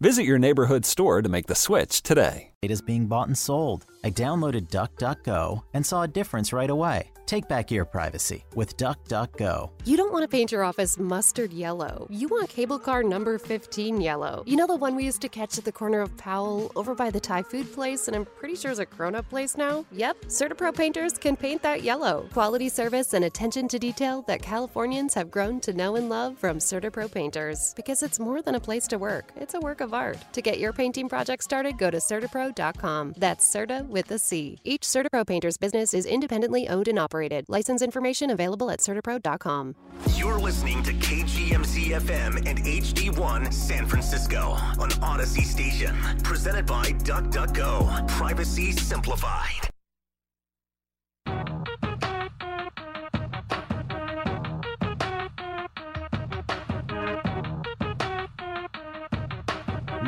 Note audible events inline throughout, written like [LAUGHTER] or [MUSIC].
Visit your neighborhood store to make the switch today. It is being bought and sold. I downloaded DuckDuckGo and saw a difference right away. Take back your privacy with DuckDuckGo. You don't want to paint your office mustard yellow. You want cable car number 15 yellow. You know the one we used to catch at the corner of Powell over by the Thai food place, and I'm pretty sure is a grown up place now? Yep, CertaPro painters can paint that yellow. Quality service and attention to detail that Californians have grown to know and love from CertaPro painters. Because it's more than a place to work, it's a work of art. To get your painting project started, go to CertaPro.com. That's Certa with a C. Each CertaPro painter's business is independently owned and operated. License information available at CertaPro.com. You're listening to KGMZ FM and HD1 San Francisco on Audacy Station. Presented by DuckDuckGo. Privacy simplified.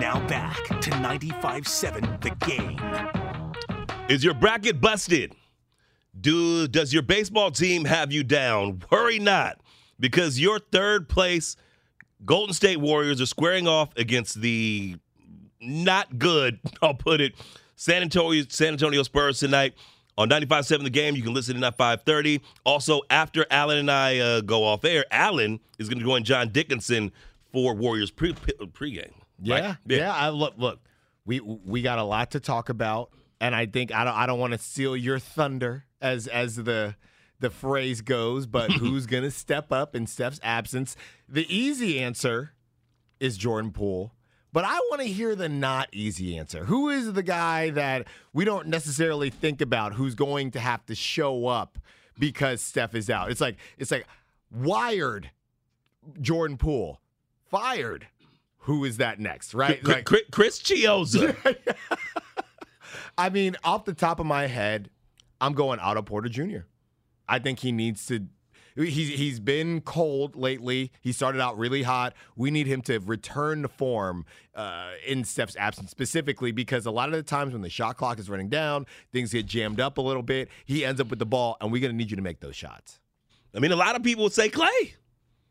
Now back to 95.7 The Game. Is your bracket busted? Do does your baseball team have you down? Worry not, because your third place Golden State Warriors are squaring off against the not good, [LAUGHS] I'll put it, San Antonio San Antonio Spurs tonight on 95.7 The Game. You can listen in at 5:30. Also, after Allen and I uh, go off air, Allen is going to join John Dickinson for Warriors pre pregame. Yeah, Right? yeah. I look, look. We we got a lot to talk about, and I think I don't I don't want to steal your thunder as as the the phrase goes. But [LAUGHS] who's gonna step up in Steph's absence? The easy answer is Jordan Poole. But I want to hear the not easy answer. Who is the guy that we don't necessarily think about who's going to have to show up because Steph is out? It's like it's like wired Jordan Poole, fired. Who is that next? Right? Chris, Like, Chris, Chris Chiozza. [LAUGHS] I mean, off the top of my head, I'm going Otto Porter Jr. I think he needs to. He's he's been cold lately. He started out really hot. We need him to return to form uh, in Steph's absence, specifically because a lot of the times when the shot clock is running down, things get jammed up a little bit. He ends up with the ball, and we're gonna need you to make those shots. I mean, a lot of people would say Klay,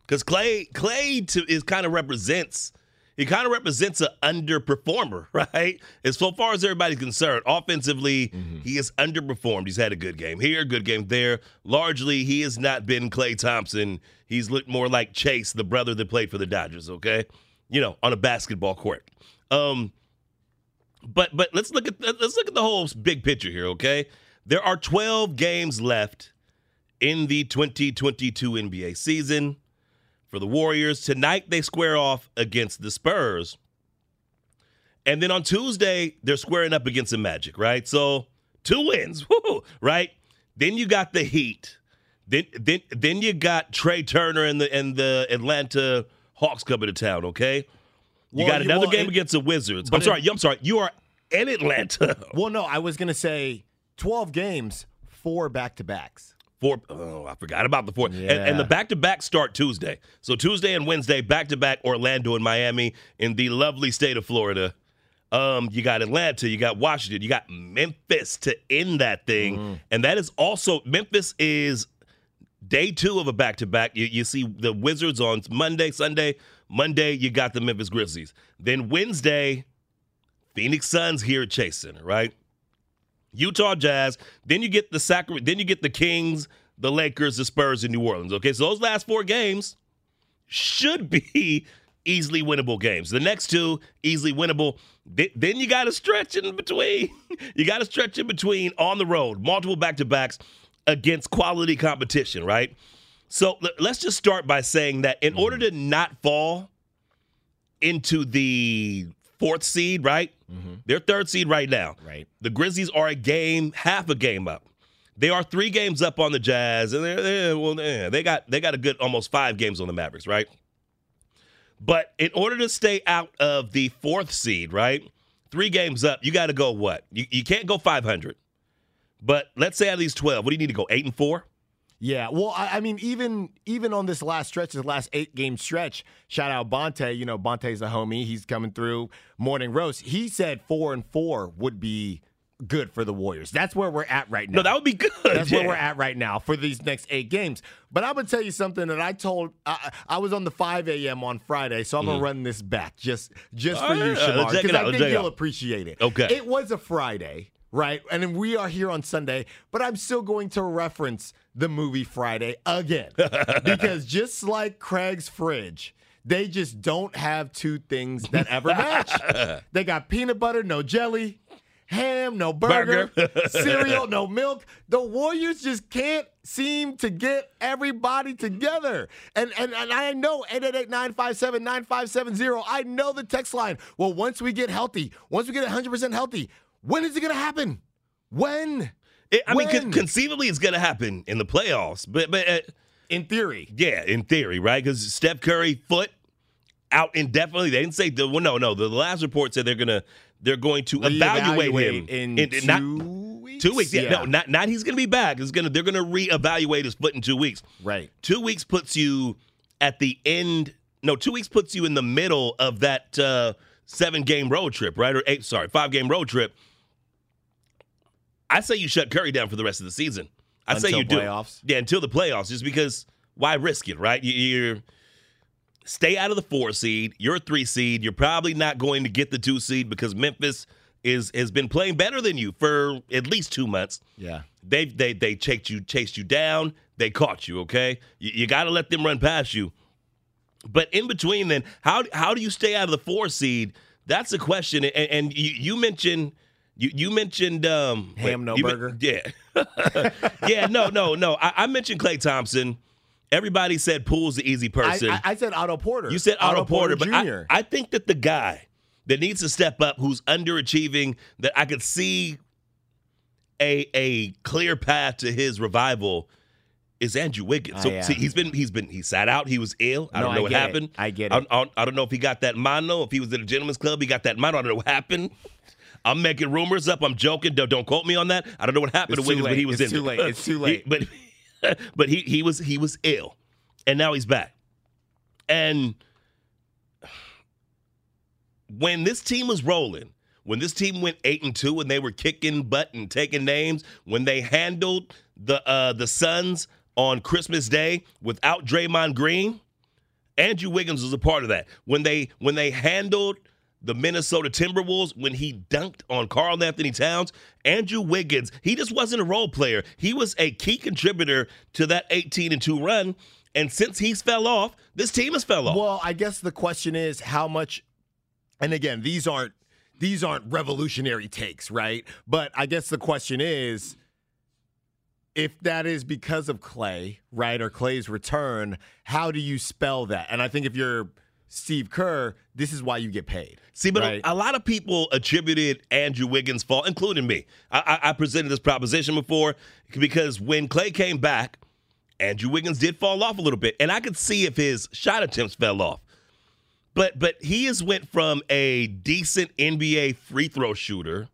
because Klay Klay to, is kind of represents he kind of represents an underperformer, [LAUGHS] right? As so far as everybody's concerned, offensively, he has underperformed. He's had a good game here, good game there. Largely, he has not been Klay Thompson. He's looked more like Trayce, the brother that played for the Dodgers. Okay, you know, on a basketball court. Um, but but let's look at let's look at the whole big picture here. Okay, there are 12 games left in the 2022 NBA season for the Warriors. Tonight they square off against the Spurs. And then on Tuesday, they're squaring up against the Magic, right? So two wins, [LAUGHS] woo, right? Then you got the Heat. Then then then you got Trey Turner and the and the Atlanta Hawks coming to town, okay? You Well, got another well, game it- against the Wizards. I'm sorry, I'm sorry. You are in Atlanta. Well, no, I was gonna say 12 games, four back to backs. Four oh, I forgot about the four. And, Yeah. and the back to back start Tuesday. So Tuesday and Wednesday, back to back Orlando and Miami in the lovely state of Florida. Um, you got Atlanta, you got Washington, you got Memphis to end that thing. And that is also Memphis is day two of a back to back. You you see the Wizards on Monday, Sunday. Monday, you got the Memphis Grizzlies. Then Wednesday, Phoenix Suns here at Chase Center, right? Utah Jazz. Then you get the Sacramento. Then you get the Kings, the Lakers, the Spurs, and New Orleans. Okay, so those last four games should be [LAUGHS] easily winnable games. The next two easily winnable. Then you got to stretch in between. [LAUGHS] You got to stretch in between on the road, multiple back to backs against quality competition, right? So let's just start by saying that in order to not fall into the fourth seed, right? Mm-hmm. They're third seed right now. Right. The Grizzlies are a game, half a game up. They are three games up on the Jazz, and they're, they're well, yeah, they got they got a good almost five games on the Mavericks, right? But in order to stay out of the fourth seed, right? Three games up, you got to go what? You, you can't go 500. But let's say out of these 12, what do you need to go? Eight and four? Yeah, well, I, I mean, even even on this last stretch, this last eight game stretch, shout out Bonte. You know, Bonte's a homie. He's coming through morning roast. He said four and four would be good for the Warriors. That's where we're at right now. No, that would be good. That's where we're at right now for these next eight games. But I'm gonna tell you something that I told. I, I was on the 5 a.m. on Friday, so I'm gonna run this back just just for Mm. Oh, you, yeah. Shamar, because I think you'll out. appreciate it. Okay. It was a Friday, right? And we are here on Sunday, but I'm still going to reference the movie Friday again [LAUGHS] because just like Craig's fridge. They just don't have two things that ever match. [LAUGHS] they got peanut butter, no jelly, ham, no burger, [LAUGHS] cereal, no milk. The Warriors just can't seem to get everybody together. And and, and I know 888-957-9570. I know the text line. Well, once we get healthy, once we get 100% healthy, when is it going to happen? When? It- I mean, When? con- conceivably, it's going to happen in the playoffs. But, but uh, In theory. yeah, in theory, right? Because Steph Curry foot out indefinitely. They didn't say the well, no, no. The last report said they're gonna they're going to evaluate him Reevaluate in, in- in not- two weeks. two weeks. Yeah, no, not not he's gonna be back. It's gonna they're gonna reevaluate his foot in two weeks. right. Two weeks puts you at the end. No, two weeks puts you in the middle of that uh, seven game road trip, right? Or eight, sorry, five game road trip. I say you shut Curry down for the rest of the season. I say Until you do. Yeah, until the playoffs, just because why risk it, right? You, you're stay out of the four seed. You're a three seed. You're probably not going to get the two seed because Memphis is has been playing better than you for at least two months. Yeah. They they they chased you chased you down. They caught you. Okay, you, you got to let them run past you. But in between, then how how do you stay out of the four seed? That's the question. And, and you, you mentioned you you mentioned um, Ham, no burger? [LAUGHS] yeah, [LAUGHS] yeah. No, no, no. I, I mentioned Klay Thompson. Everybody said Poole's the easy person. I, I said Otto Porter. You said Otto, Porter, but I, Jr. I think that the guy that needs to step up, who's underachieving, that I could see a a clear path to his revival, is Andrew Wiggins. So I, uh, see, he's been he's been he sat out. He was ill. I No, don't know I what get it. happened. I get I, it. I, I don't know if he got that mono. If he was at a gentleman's club, he got that mono. I don't know what happened. I'm making rumors up. I'm joking. Don't, don't quote me on that. I don't know what happened It's to Wiggins, but he was It's in too late. It's too [LAUGHS] He- late. but [LAUGHS] but he he was he was ill, and now he's back. And when this team was rolling, when this team went eight and two, and they were kicking butt and taking names, when they handled the uh, the Suns on Christmas Day without Draymond Green, Andrew Wiggins was a part of that. When they when they handled the Minnesota Timberwolves, when he dunked on Karl-Anthony Towns, Andrew Wiggins, he just wasn't a role player. He was a key contributor to that 18 and 2 run. And since he's fell off, this team has fell off. Well, I guess the question is how much and again, these aren't these aren't revolutionary takes, right? But I guess the question is if that is because of Klay, right, or Klay's return, how do you spell that? And I think if you're Steve Kerr, this is why you get paid. See, but right? a, a lot of people attributed Andrew Wiggins' fault, including me. I, I, I presented this proposition before because when Klay came back, Andrew Wiggins did fall off a little bit, and I could see if his shot attempts fell off. But but he has went from a decent NBA free throw shooter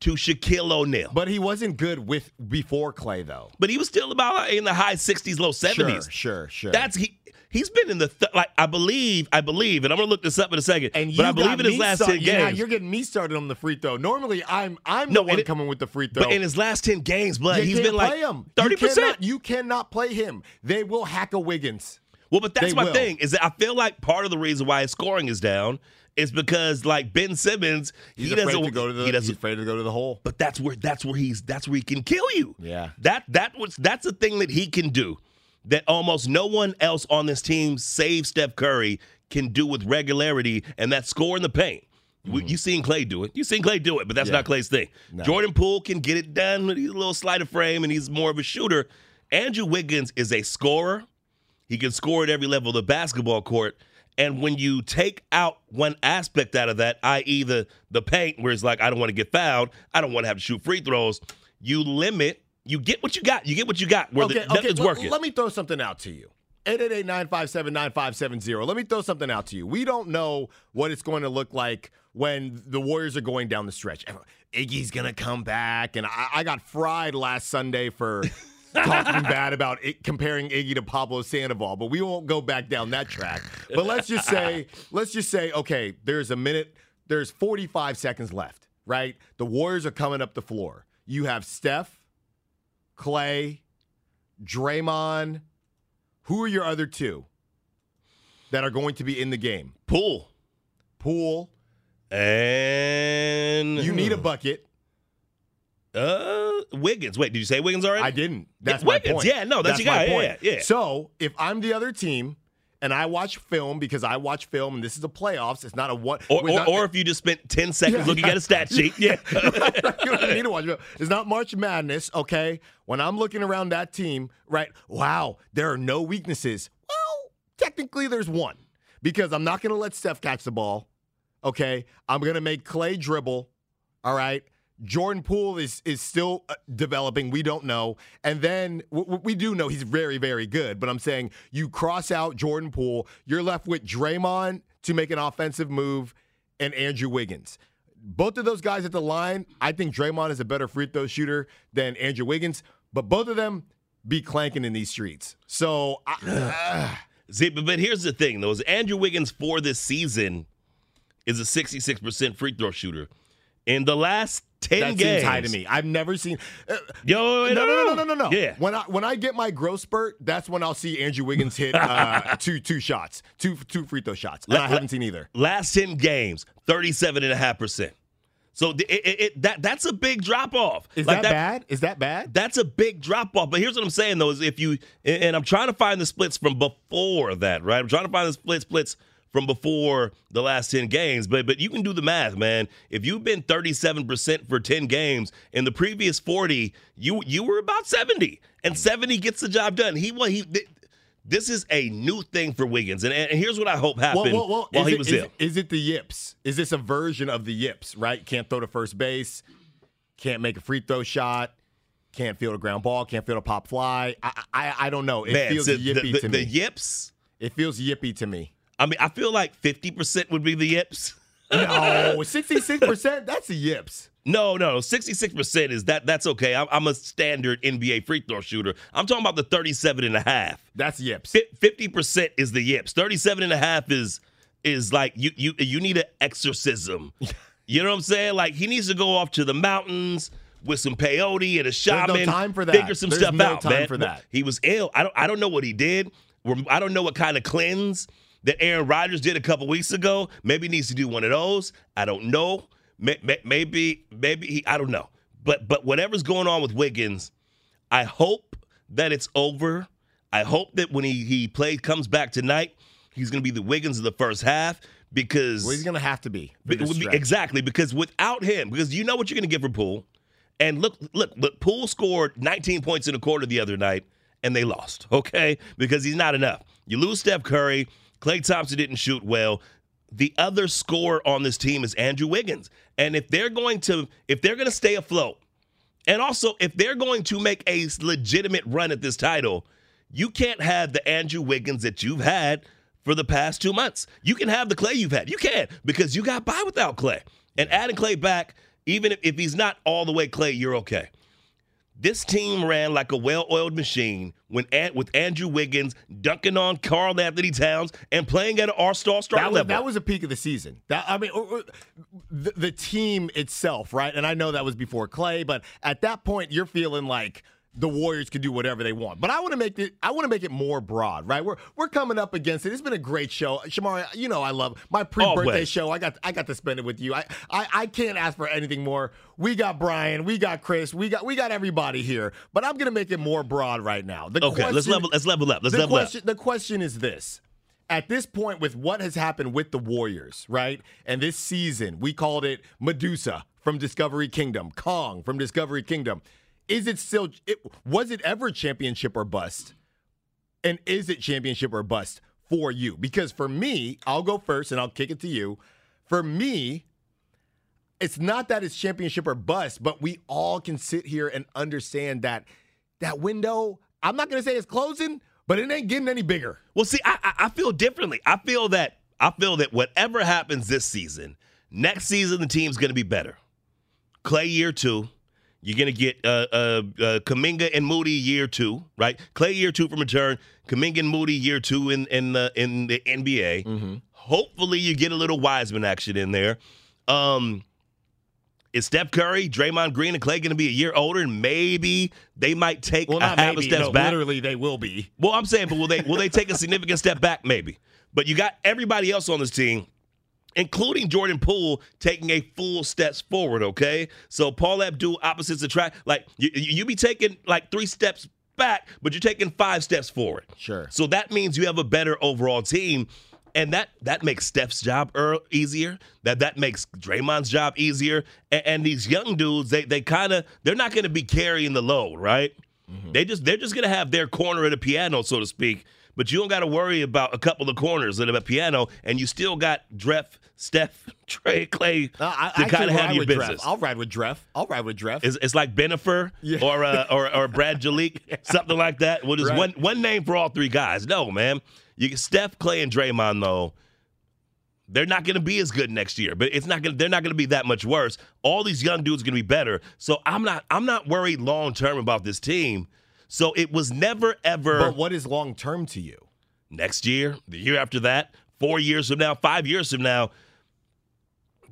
to Shaquille O'Neal. But, But he wasn't good with before Klay though. But he was still about in the high 60s, low 70s. Sure, sure, sure. That's he. He's been in the th- like I believe I believe, and I'm gonna look this up in a second. and you but I believe in his last start- ten yeah, games. you're getting me started on the free throw. Normally, I'm I'm No, the one it- coming with the free throw. But in his last 10 games, blood, you he's been like 30%. You cannot, you cannot play him. They will hack a Wiggins. well, but that's they my will. thing is that I feel like part of the reason why his scoring is down is because like Ben Simmons, He's he doesn't to go to the. he he's doesn't afraid to go to the hole. but that's where that's where he's that's where he can kill you. Yeah. That that was that's the thing that he can do that almost no one else on this team save Steph Curry can do with regularity, and that score in the paint. We- You seen Klay do it. You seen Klay do it, but that's Mm-hmm. Yeah. not Klay's thing. Jordan Poole can get it done. He's a little slight of frame, and he's more of a shooter. Andrew Wiggins is a scorer. He can score at every level of the basketball court. And when you take out one aspect out of that, i.e., the the paint, where it's like I don't want to get fouled, I don't want to have to shoot free throws, you limit. You get what you got. You get what you got. Where the, nothing's let, working. Let me throw something out to you. 888-957-9570. Let me throw something out to you. We don't know what it's going to look like when the Warriors are going down the stretch. Iggy's going to come back, and I, I got fried last Sunday for [LAUGHS] talking bad about it, comparing Iggy to Pablo Sandoval, but we won't go back down that track. But let's just say, [LAUGHS] let's just say, okay, there's a minute, there's 45 seconds left, right? The Warriors are coming up the floor. You have Steph, Klay, Draymond. Who are your other two that are going to be in the game? Poole. Poole. and You need a bucket. uh Wiggins. Wait, did you say Wiggins already? I didn't. That's Yeah, my Wiggins. point. Yeah, no, that's your my guy. Point. yeah, yeah. So if I'm the other team and I watch film because I watch film and this is the playoffs, it's not a one. Or, or, not- or if you just spent 10 [LAUGHS] seconds Yeah, looking yeah. at a stat sheet. Yeah. [LAUGHS] you don't need to watch film. It's not March Madness, okay? When I'm looking around that team, right? Wow, there are no weaknesses. Well, technically there's one because I'm not going to let Steph catch the ball. Okay, I'm going to make Klay dribble. All right. Jordan Poole is is still uh, developing. We don't know, and then we do know he's very very good. But I'm saying you cross out Jordan Poole, you're left with Draymond to make an offensive move, and Andrew Wiggins. Both of those guys at the line, I think Draymond is a better free throw shooter than Andrew Wiggins. But both of them be clanking in these streets. So I, [SIGHS] See, but, but here's the thing, though: is Andrew Wiggins for this season is a 66% free throw shooter. In the last 10 that games, seems high to me. I've never seen. Uh, Yo, no, no, no, no, no, no, no. Yeah. When I when I get my growth spurt, that's when I'll see Andrew Wiggins hit uh, [LAUGHS] two two shots, two two free throw shots. And Let- I haven't seen either. Last 10 games, 37.5%. So th- it, it, it- that that's a big drop off. Is that, bad? Is that bad? That's a big drop off. But here's what I'm saying though: is if you and and I'm trying to find the splits from before that, right? I'm trying to find the split splits from before the last 10 games. But but you can do the math, man. If you've been 37% for 10 games in the previous 40, you you were about 70, and 70 gets the job done. He well he. th- This is a new thing for Wiggins, and, and here's what I hope happened while is he it- was is ill. it- is it the yips? Is this a version of the yips? Right? Can't throw to first base. Can't make a free throw shot. Can't field a ground ball. Can't field a pop fly. I I, I don't know. It Man, feels so yippy the, the, to the yips. it feels yippy to me. I mean, I feel like 50% would be the yips. No, [LAUGHS] sixty six percent. That's the yips. No, no, 66% is that that's okay. I'm, I'm a standard NBA free throw shooter. I'm talking about the 37 and a half. That's yips. Fi- 50% is the yips. 37 and a half is is like you you you need an exorcism. [LAUGHS] You know what I'm saying? Like he needs to go off to the mountains with some peyote and a shaman. No time for that. Figure some There's stuff no out, time man. for that. He was ill. I don't I don't know what he did. I don't know what kind of cleanse that Aaron Rodgers did a couple weeks ago. Maybe he needs to do one of those. I don't know. May- may- Maybe maybe he I don't know. But but whatever's going on with Wiggins, I hope that it's over. I hope that when he he plays comes back tonight, he's going to be the Wiggins of the first half because Well, he's gonna have to be. Be- this would be- stretch. exactly because without him, because you know what you're going to get from Poole, and look, look, look, Poole scored 19 points in a quarter the other night, and they lost. Okay, because he's not enough. You lose Steph Curry, Klay Thompson didn't shoot well. The other scorer on this team is Andrew Wiggins, and if they're going to, if they're going to stay afloat, and also if they're going to make a legitimate run at this title, you can't have the Andrew Wiggins that you've had for the past two months. You can have the Klay you've had. You can because you got by without Klay. And adding Klay back, even if, if he's not all the way Klay, you're okay. This team ran like a well-oiled machine when with Andrew Wiggins dunking on Karl-Anthony Towns and playing at an all-star That was, level. that was a peak of the season. That I mean, or- or- the, the team itself, right? And I know that was before Klay, but at that point, you're feeling like the Warriors can do whatever they want. But I want to make it. I want to make it more broad, right? We're we're coming up against it. It's been a great show, Shamari. You know, I love my pre-birthday Always. show. I got I got to spend it with you. I, I I can't ask for anything more. We got Brian, we got Chris, we got we got everybody here. But I'm gonna make it more broad right now. The okay, let's level. Let's level up. Let's the level question, The question is this. At this point, with what has happened with the Warriors, right? And this season, we called it Medusa from Discovery Kingdom, Kong from Discovery Kingdom. Is it still, it, was it ever championship or bust? And is it championship or bust for you? Because for me, I'll go first and I'll kick it to you. For me, it's not that it's championship or bust, but we all can sit here and understand that that window, I'm not going to say it's closing, but it ain't getting any bigger. Well, see, I, I feel differently. I feel that I feel that whatever happens this season, next season the team's going to be better. Klay year two, you're going to get uh, uh, uh, Kuminga and Moody year two, right? Klay year two from return, Kuminga and Moody year two in in the in the NBA. Hopefully, you get a little Wiseman action in there. Um, is Steph Curry, Draymond Green, and Klay going to be a year older, and maybe they might take Well, a half maybe. a steps no, back? Literally, they will be. Well, I'm saying, but will they will they take a significant step back? Maybe. But you got everybody else on this team, including Jordan Poole, taking a full steps forward. Okay, so Paula Abdul opposites attract. Like you, you be taking like three steps back, but you're taking five steps forward. Sure. So that means you have a better overall team. And that that makes Steph's job easier. That that makes Draymond's job easier. And, and these young dudes, they they kind of they're not going to be carrying the load, right? Mm-hmm. They just they're just gonna have their corner of the piano, so to speak. But you don't got to worry about a couple of corners of a piano, and you still got Dreff, Steph, [LAUGHS] Trey, Klay Uh, I, to kind of have your business. Dreff. I'll ride with Dreff. I'll ride with Dreff. It's, it's like Benifer Yeah. or, uh, or or [LAUGHS] Brad Jalik, something like that. Well, just Right. one one name for all three guys. No, man. You Steph, Klay, and Draymond though. They're not going to be as good next year, but it's not going. They're not going to be that much worse. All these young dudes are going to be better. So I'm not. I'm not worried long term about this team. So it was never ever but what is long term to you? next year, the year after that, four years from now, five years from now.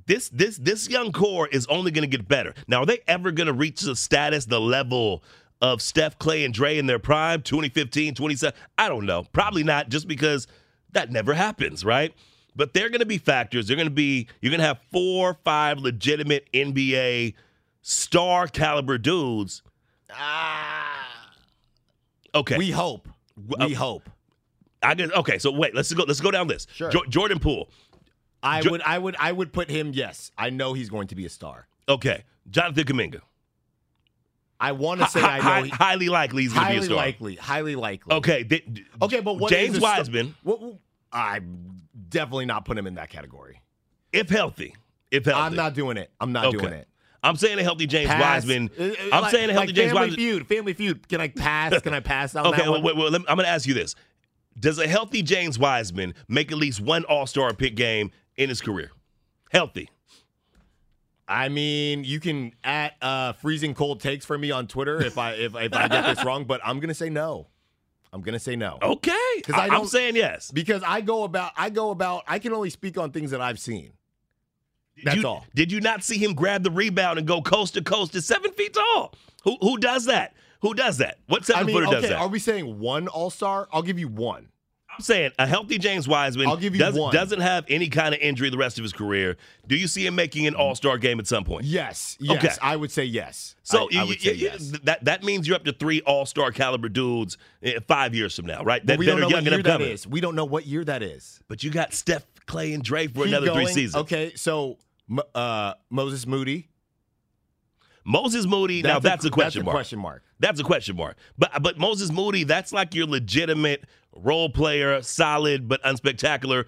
This this this young core is only going to get better. Now, are they ever going to reach the status, the level of Steph, Klay, and Dre in their prime, 2015, 27? I don't know. Probably not, just because that never happens, right? But they're going to be factors. They're going to be. You're going to have four, or five legitimate NBA star caliber dudes. Ah. Okay, We hope. uh, We hope. I guess. Okay, so wait. Let's go. Let's go down this. Sure. Jo- Jordan Poole. I Jo- would. I would. I would put him. Yes, I know he's going to be a star. Okay, Jonathan Kuminga. I want to say Hi- I hi- know. He, highly likely he's going to be a star. highly likely. Highly likely. Okay. th- Okay, but what is James Wiseman, what- I'm definitely not putting him in that category. if healthy, if healthy, I'm not doing it. I'm not Okay. doing it. I'm saying a healthy James Pass. Wiseman. Uh, uh, I'm like- saying a healthy like James family Wiseman. feud. Family feud. Can I pass? Can I pass on Okay, that well, one? wait, me- I'm going to ask you this: Does a healthy James Wiseman make at least one All Star pick game in his career? Healthy. I mean, you can at uh, freezing cold takes for me on Twitter if I if, if I get this [LAUGHS] wrong, but I'm gonna say no. I'm gonna say no Okay. 'Cause I I, am saying yes. because I go about I go about I can only speak on things that I've seen. Did That's you, all. Did you not see him grab the rebound and go coast to coast at seven feet tall? Who who does that? Who does that? What seven I mean, footer does that? are we saying one All Star? I'll give you one. I'm saying a healthy James Wiseman I'll give you doesn't, one. doesn't have any kind of injury the rest of his career. Do you see him making an All Star game at some point? Yes, yes, Okay. I would say yes. So I, I would you- say you- yes. that that means you're up to three All Star caliber dudes eh, five years from now, right? That, we that don't are know young what year that is. We don't know what year that is. But you got Steph, Klay, and Dre for Keep another three seasons. Okay, so uh, Moses Moody. Moses Moody. now that's a, question that's mark. a question mark. That's a question mark. But but Moses Moody, that's like your legitimate role player, solid but unspectacular.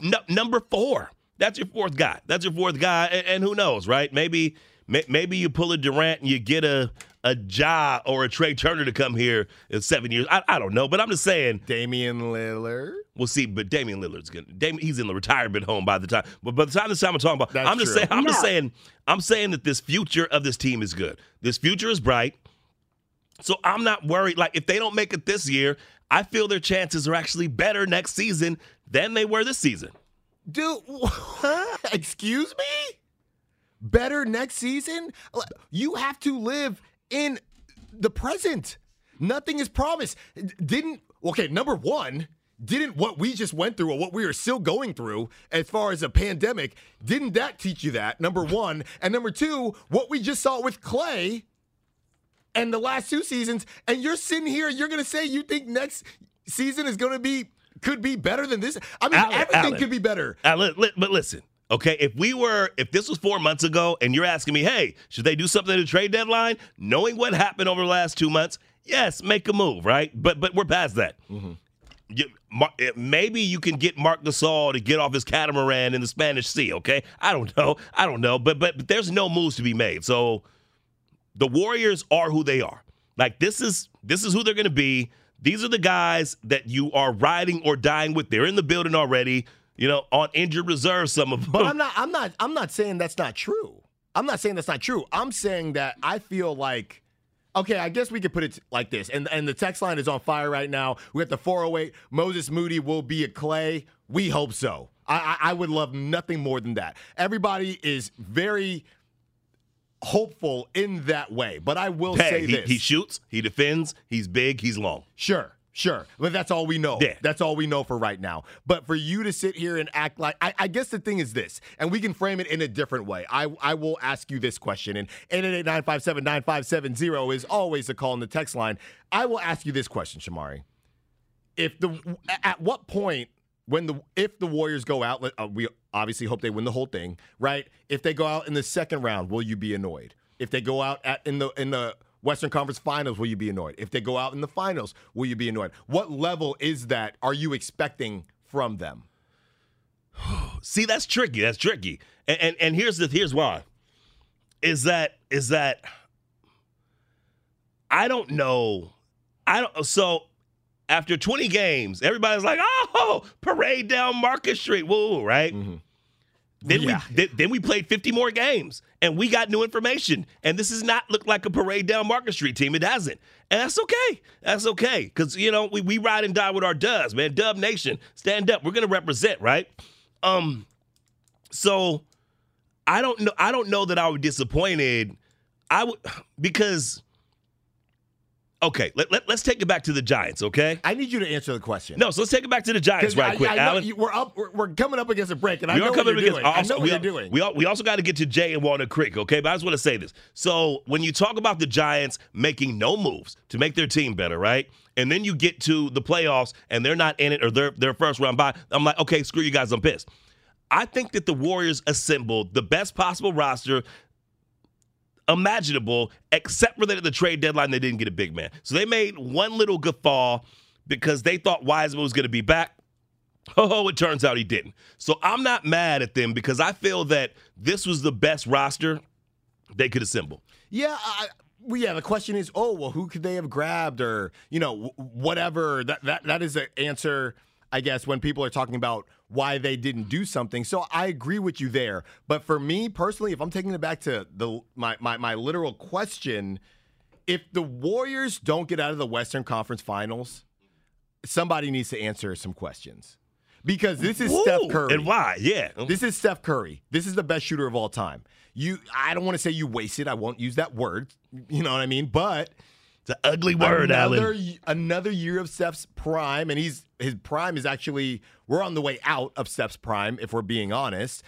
No, number four. That's your fourth guy. That's your fourth guy. And, and who knows, right? Maybe may, maybe you pull a Durant and you get a a Ja or a Trey Turner to come here in seven years. I, I don't know, but I'm just saying. Damian Lillard. We'll see. But Damian Lillard's gonna. Damian, he's in the retirement home by the time. But by the time this time I'm talking about, That's I'm just true. saying. I'm just saying. I'm saying that this future of this team is good. This future is bright. So I'm not worried. Like if they don't make it this year, I feel their chances are actually better next season than they were this season. Dude, [LAUGHS] excuse me? Better next season? You have to live in the present. Nothing is promised. Didn't, okay, number one, didn't what we just went through or what we are still going through as far as a pandemic, didn't that teach you that? Number one. And number two, what we just saw with Klay and the last two seasons, and you're sitting here, you're going to say you think next season is going to be, could be better than this? I mean, Alan, everything Alan. could be better. Li- but listen, okay, if we were, if this was four months ago and you're asking me, hey, should they do something at the trade deadline? Knowing what happened over the last two months, yes, make a move, right? But but we're past that. you, Mar- eh, maybe you can get Marc Gasol to get off his catamaran in the Spanish Sea. Okay, I don't know, I don't know, but but, but there's no moves to be made. So the Warriors are who they are. Like this is this is who they're going to be. These are the guys that you are riding or dying with. They're in the building already. You know, on injured reserve. Some of them. But I'm not. I'm not. I'm not saying that's not true. I'm not saying that's not true. I'm saying that I feel like. Okay, I guess we could put it like this. And and the text line is on fire right now. We got the 408. Moses Moody will be a Klay. We hope so. I, I, I would love nothing more than that. Everybody is very hopeful in that way. But I will Hey, say he, this. he shoots, he defends, he's big, he's long. Sure, sure. But that's all we know. Yeah. That's all we know for right now. But for you to sit here and act like, I, I guess the thing is this, and we can frame it in a different way. I, I will ask you this question, and 888-957-9570 is always a call in the text line. I will ask you this question, Shamari. If the at what point when the if the Warriors go out, uh, we obviously hope they win the whole thing, right? If they go out in the second round, will you be annoyed? If they go out at in the in the Western Conference Finals, will you be annoyed? If they go out in the finals, will you be annoyed? What level is that? Are you expecting from them? [SIGHS] See, that's tricky. That's tricky. And, and and here's the here's why. Is that is that I don't know. I don't so after 20 games, everybody's like, oh, parade down Market Street. Woo, right? Mm-hmm. Then Yeah. we then, then we played 50 more games and we got new information. And this does not look like a parade down Market Street team. It hasn't. And that's okay. That's okay. Because you know, we, we ride and die with our dubs, man. Dub Nation, stand up. We're gonna represent, right? Um, so I don't know. I don't know that I would disappointed. I would because okay. Let, let, us take it back to the Giants. Okay. I need you to answer the question. No, so let's take it back to the Giants right I- quick, I Alan. you- we're up. We're, we're coming up against a break, and I know what coming you're against. doing. I Also, know we, what you're doing. we, we also got to get to Jay and Walnut Creek, okay? But I just want to say this. So when you talk about the Giants making no moves to make their team better, right? And then you get to the playoffs and they're not in it or they're their first round by. I'm like, okay, screw you guys, I'm pissed. I think that the Warriors assembled the best possible roster imaginable, except for that at the trade deadline they didn't get a big man. So they made one little guffaw because they thought Wiseman was going to be back. Oh, it turns out he didn't. So I'm not mad at them because I feel that this was the best roster they could assemble. Yeah, I, well, yeah. The question is, oh, well, who could they have grabbed, or you know, wh- whatever. That that that is the answer, I guess, when people are talking about why they didn't do something. So I agree with you there. But for me personally, if I'm taking it back to the my my, my literal question, if the Warriors don't get out of the Western Conference Finals, somebody needs to answer some questions. Because this is Steph Curry. And why? Yeah. This is Steph Curry. This is the best shooter of all time. You, I don't want to say you wasted. I won't use that word. You know what I mean? But it's an ugly word, another, Alan. another year of Steph's prime, and he's his prime is actually we're on the way out of Steph's prime, if we're being honest.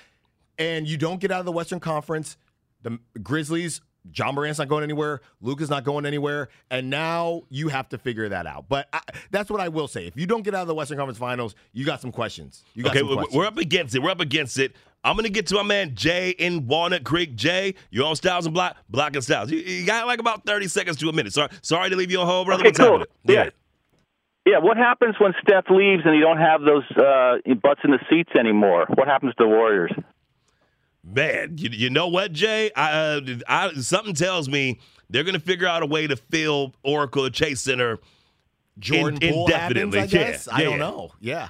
And you don't get out of the Western Conference. The Grizzlies, Ja Morant's not going anywhere. Luka's not going anywhere, and now you have to figure that out. But I, that's what I will say. If you don't get out of the Western Conference Finals, you got some questions. You got Okay, some we- questions. we're up against it. We're up against it. I'm gonna get to my man Jay in Walnut Creek. Jay, you're on Styles and Block, Block and Styles. You, you got like about 30 seconds to a minute. Sorry, sorry to leave you on hold, brother. Okay, What's cool. happening? Yeah. Yeah, what happens when Steph leaves and you don't have those uh, butts in the seats anymore? What happens to the Warriors? Man, you, you know what, Jay? I, uh, I, something tells me they're going to figure out a way to fill Oracle or Chase Center Jordan in- Poole happens, indefinitely. I Yeah, guess. I yeah. don't know. Yeah.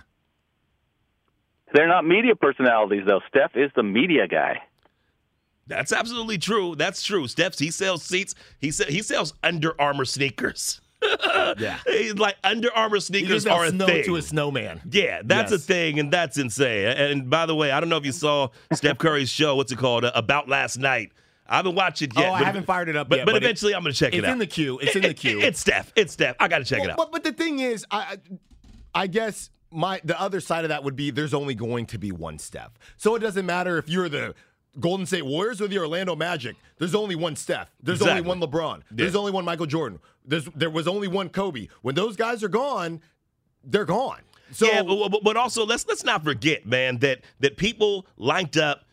They're not media personalities, though. Steph is the media guy. That's absolutely true. That's true. Steps, he sells seats. He sell, he sells Under Armour sneakers. Yeah. [LAUGHS] Like Under Armour sneakers are a snow thing. to a snowman. Yeah, that's Yes. a thing, and that's insane. And by the way, I don't know if you saw Steph Curry's show. What's it called? Uh, About last night. I haven't watched it yet. Oh, I but- haven't fired it up but, yet, But, but eventually, I'm going to check it out. It's in the queue. It's in the [LAUGHS] queue. It's Steph. It's Steph. I got to check it out. But, but the thing is, I, I guess my the other side of that would be there's only going to be one Steph. So it doesn't matter if you're the Golden State Warriors or the Orlando Magic. There's only one Steph. There's Exactly. only one LeBron. There's Yeah. only one Michael Jordan. There's there was only one Kobe. When those guys are gone, they're gone. So yeah, but, but- also let's let's not forget, man, that that people lined up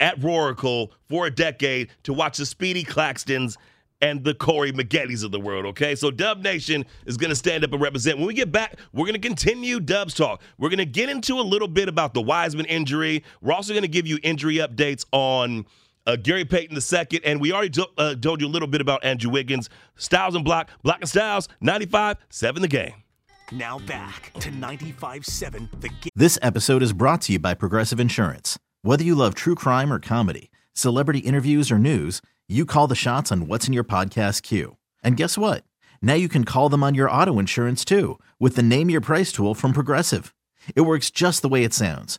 at Roracle for a decade to watch the Speedy Claxtons and the Corey Maggettys of the world, okay? So Dub Nation is going to stand up and represent. When we get back, we're going to continue Dub's talk. We're going to get into a little bit about the Wiseman injury. We're also going to give you injury updates on uh, Gary Payton II, and we already to, uh, told you a little bit about Andrew Wiggins. Styles and Block, Block and Styles, 95 7 the game. Now back to 95 7 The Game. This episode is brought to you by Progressive Insurance. Whether you love true crime or comedy, celebrity interviews or news, you call the shots on what's in your podcast queue. And guess what? Now you can call them on your auto insurance too with the Name Your Price tool from Progressive. It works just the way it sounds.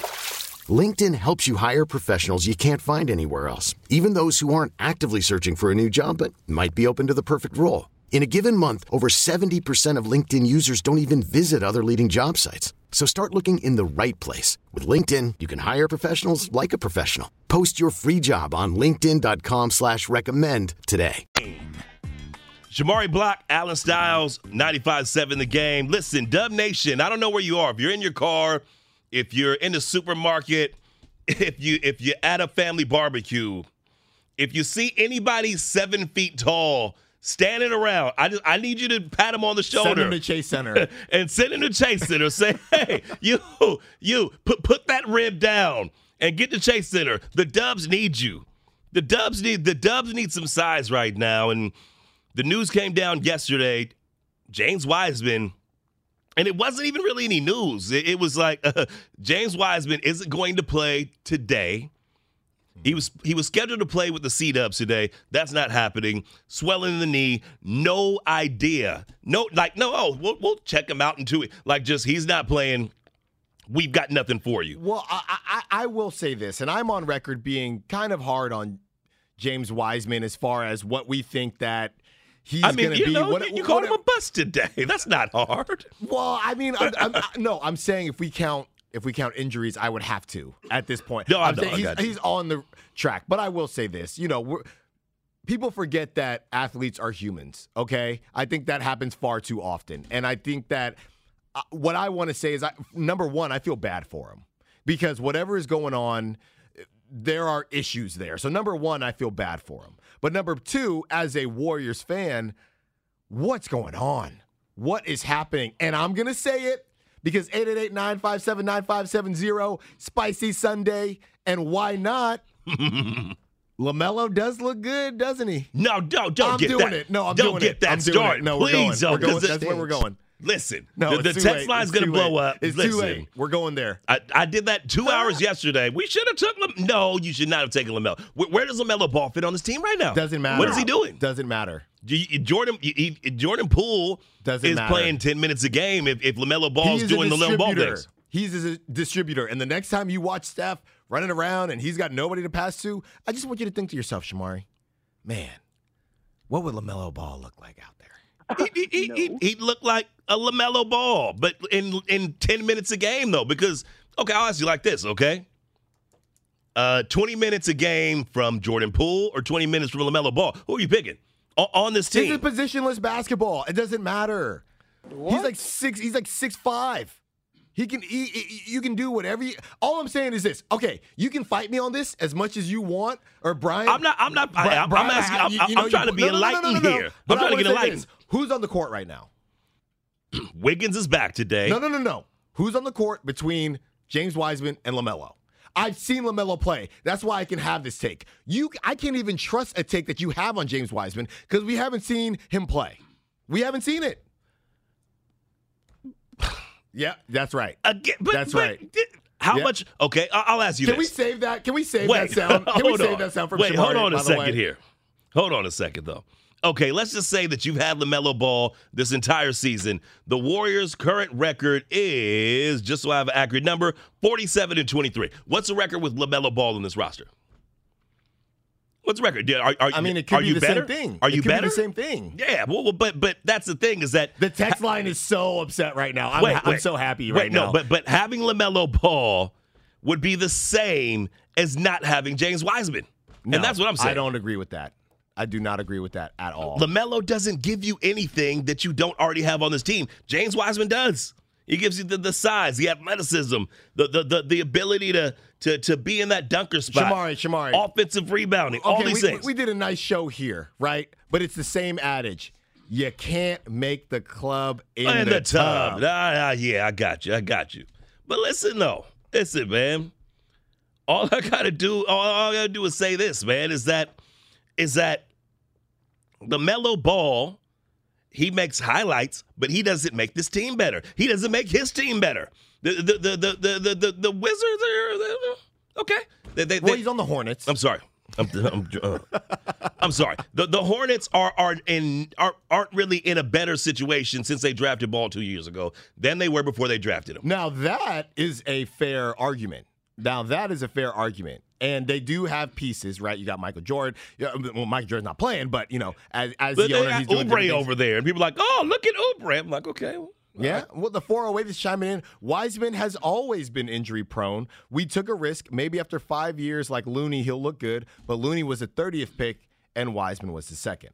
LinkedIn helps you hire professionals you can't find anywhere else, even those who aren't actively searching for a new job but might be open to the perfect role. In a given month, over 70% of LinkedIn users don't even visit other leading job sites. So start looking in the right place. With LinkedIn, you can hire professionals like a professional. Post your free job on linkedin.com slash recommend today. Jamari Block, Alan Styles, 95.7 the game. Listen, Dub Nation, I don't know where you are. If you're in your car, if you're in the supermarket, [LAUGHS] if you if you're at a family barbecue, if you see anybody seven feet tall standing around, I just I need you to pat him on the shoulder. Send him to Chase Center. [LAUGHS] and send him to Chase Center. [LAUGHS] Say, hey, you, you put put that rib down and get to Chase Center. The Dubs need you. The Dubs need the Dubs need some size right now. And the news came down yesterday. James Wiseman, and it wasn't even really any news. It, it was like uh, [LAUGHS] James Wiseman isn't going to play today. He was he was scheduled to play with the C Dubs today. That's not happening. Swelling in the knee. No idea. No, like no. Oh, we'll, we'll check him out in two. Like just he's not playing. We've got nothing for you. Well, I, I I will say this, and I'm on record being kind of hard on James Wiseman as far as what we think that he's I mean, going to you be. know, what, you what- called him a bust today. [LAUGHS] That's not hard. Well, I mean, I'm, I'm, I- [LAUGHS] no, I'm saying if we count if we count injuries, I would have to at this point. No, I'm I he's, he's on the track, but I will say this: you know, we're, people forget that athletes are humans. Okay, I think that happens far too often, and I think that uh, what I want to say is, I, number one, I feel bad for him because whatever is going on. There are issues there. So, number one, I feel bad for him. But number two, as a Warriors fan, what's going on? What is happening? And I'm going to say it because 888 957 9570, Spicy Sunday. And why not? [LAUGHS] LaMelo does look good, doesn't he? No, don't don't I'm get doing that. it. No, I'm don't doing get it. that I'm doing started. it. No, we're Please going. We're don't, 'cause going. That's where we're going. Listen, No, the, the text late. line's going to blow late. up. It's Listen, too late. We're going there. I, I did that two hours yesterday. We should have took Lam- No, you should not have taken Lamelo. Where, where does Lamelo Ball fit on this team right now? Doesn't matter. What is he doing? Doesn't matter. You- Jordan he- he- Jordan Poole Doesn't is matter. playing ten minutes a game if, if Lamelo Ball's He's doing the Lamelo Ball distributor. things. He's a distributor. And the next time you watch Steph running around and he's got nobody to pass to, I just want you to think to yourself, Shamari, man, what would LaMelo Ball look like out there? He, he, he, he looked like a Lamelo Ball, but in in ten minutes a game though. Because okay, I'll ask you like this, okay? Uh, twenty minutes a game from Jordan Poole or twenty minutes from Lamelo Ball. Who are you picking on, on this This team? is positionless basketball. It doesn't matter. He's like six. He's like six five. He can. He, he- you can do whatever. You, all I'm saying is this. Okay, you can fight me on this as much as you want, or Brian. I'm not- I'm not- I, I'm, Brian, asking- I'm- you- I'm you know, trying you- to be no, no, no, no, enlightened no, no. here. But I'm trying to get say enlightened. This. Who's on the court right now? [CLEARS THROAT] Wiggins is back today. No, no, no, no. Who's on the court between James Wiseman and LaMelo? I've seen LaMelo play. That's why I can have this take. You I can't even trust a take that you have on James Wiseman because we haven't seen him play. We haven't seen it. [SIGHS] Yeah, that's right. Again, but, That's but right. How Yeah. much? Okay, I'll ask you this. Can we save that? Can we save Wait, that [LAUGHS] sound? Can we save on. that sound from Wait, hold on a second here. Hold on a second though. Okay, let's just say that you've had LaMelo Ball this entire season. The Warriors' current record is, just so I have an accurate number, 47 and 23. What's the record with LaMelo Ball in this roster? What's the record? Are, are, I mean, it could are be you the better? same thing. Are It you could be better? the same thing. Yeah, well, well, but but that's the thing is that The text line is so upset right now. I'm, Wait, I'm so happy Wait, right no, but but having Lamelo Ball would be the same as not having James Wiseman, No, and that's what I'm saying. I don't agree with that. I do not agree with that at all. Lamelo doesn't give you anything that you don't already have on this team. James Wiseman does. He gives you the, the size, the athleticism, the, the the the ability to to to be in that dunker spot. Shamari, Shamari. offensive rebounding, all these we, things. we did a nice show here, right? But it's the same adage. You can't make the club in, in the, the tub. tub. Ah, ah, yeah, I got you. I got you. But listen though, listen, man. All I gotta do, all, all I gotta do is say this, man. Is that, is that the mellow ball? He makes highlights, but he doesn't make this team better. He doesn't make his team better. The the the the the the, the, the Wizards are okay. They, they, Well, they- he's on the Hornets. I'm sorry. I'm, I'm, uh, I'm sorry. The the Hornets are are in are aren't really in a better situation since they drafted Ball two years ago than they were before they drafted him. Now that is a fair argument. Now that is a fair argument. And they do have pieces, right? You got Michael Jordan. Well, Michael Jordan's not playing, but you know, as as But the owner, he's doing Oubre over there, and people are like, oh, look at Oubre. I'm like, okay. well, Yeah, well, the 408 is chiming in. Wiseman has always been injury prone. We took a risk. Maybe after five years, like Looney, he'll look good. But Looney was the 30th pick, and Wiseman was the second.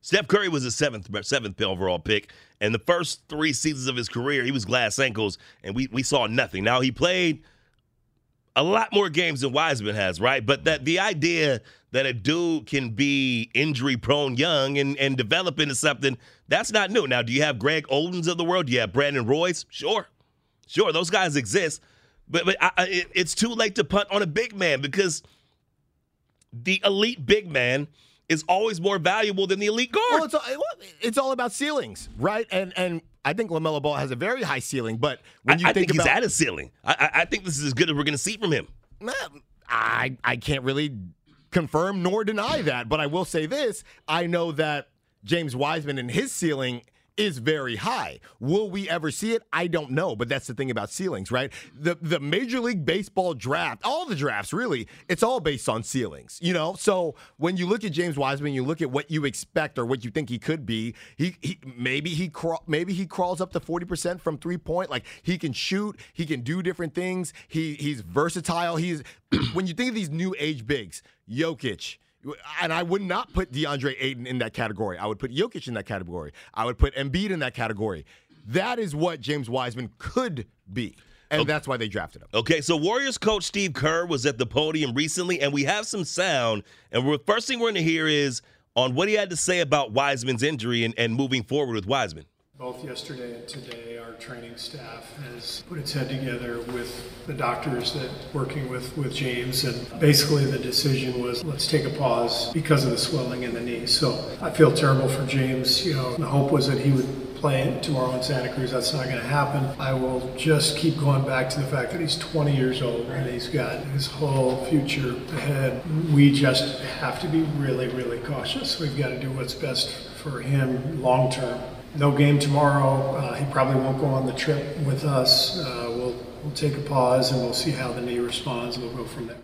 Steph Curry was a seventh seventh overall pick, and the first three seasons of his career, he was glass ankles, and we we saw nothing. Now he played a lot more games than Wiseman has, right? But that the idea that a dude can be injury prone young and and develop into something that's not new. Now, do you have Greg Odens of the world? Do you have Brandon Roys? Sure, sure, those guys exist, but but I, it, it's too late to punt on a big man because the elite big man is always more valuable than the elite guard. Well, it's all, it's all about ceilings, right? And and I think Lamelo Ball has a very high ceiling. But when you I, I think, think, about, he's at a ceiling. I, I, I think this is as good as we're going to see from him. I I can't really confirm nor deny that, but I will say this: I know that James Wiseman and his ceiling is very high. Will we ever see it? I don't know, but that's the thing about ceilings, right? The the Major League Baseball draft, all the drafts really, it's all based on ceilings, you know? So when you look at James Wiseman, you look at what you expect or what you think he could be, he, he maybe he craw- maybe he crawls up to 40% from three-point, like he can shoot, he can do different things. He he's versatile. He's [CLEARS THROAT] when you think of these new age bigs, Jokic, and I would not put DeAndre Ayton in that category. I would put Jokic in that category. I would put Embiid in that category. That is what James Wiseman could be. And that's why they drafted him. Okay, so Warriors coach Steve Kerr was at the podium recently, and we have some sound. And the first thing we're going to hear is on what he had to say about Wiseman's injury and, and moving forward with Wiseman. Both yesterday and today, our training staff has put its head together with the doctors that working with, with James, and basically the decision was let's take a pause because of the swelling in the knee. So I feel terrible for James. You know, the hope was that he would play tomorrow in Santa Cruz. That's not going to happen. I will just keep going back to the fact that he's 20 years old and he's got his whole future ahead. We just have to be really, really cautious. We've got to do what's best for him long term no game tomorrow. Uh, he probably won't go on the trip with us. Uh, we'll we'll take a pause and we'll see how the knee responds. We'll go from there.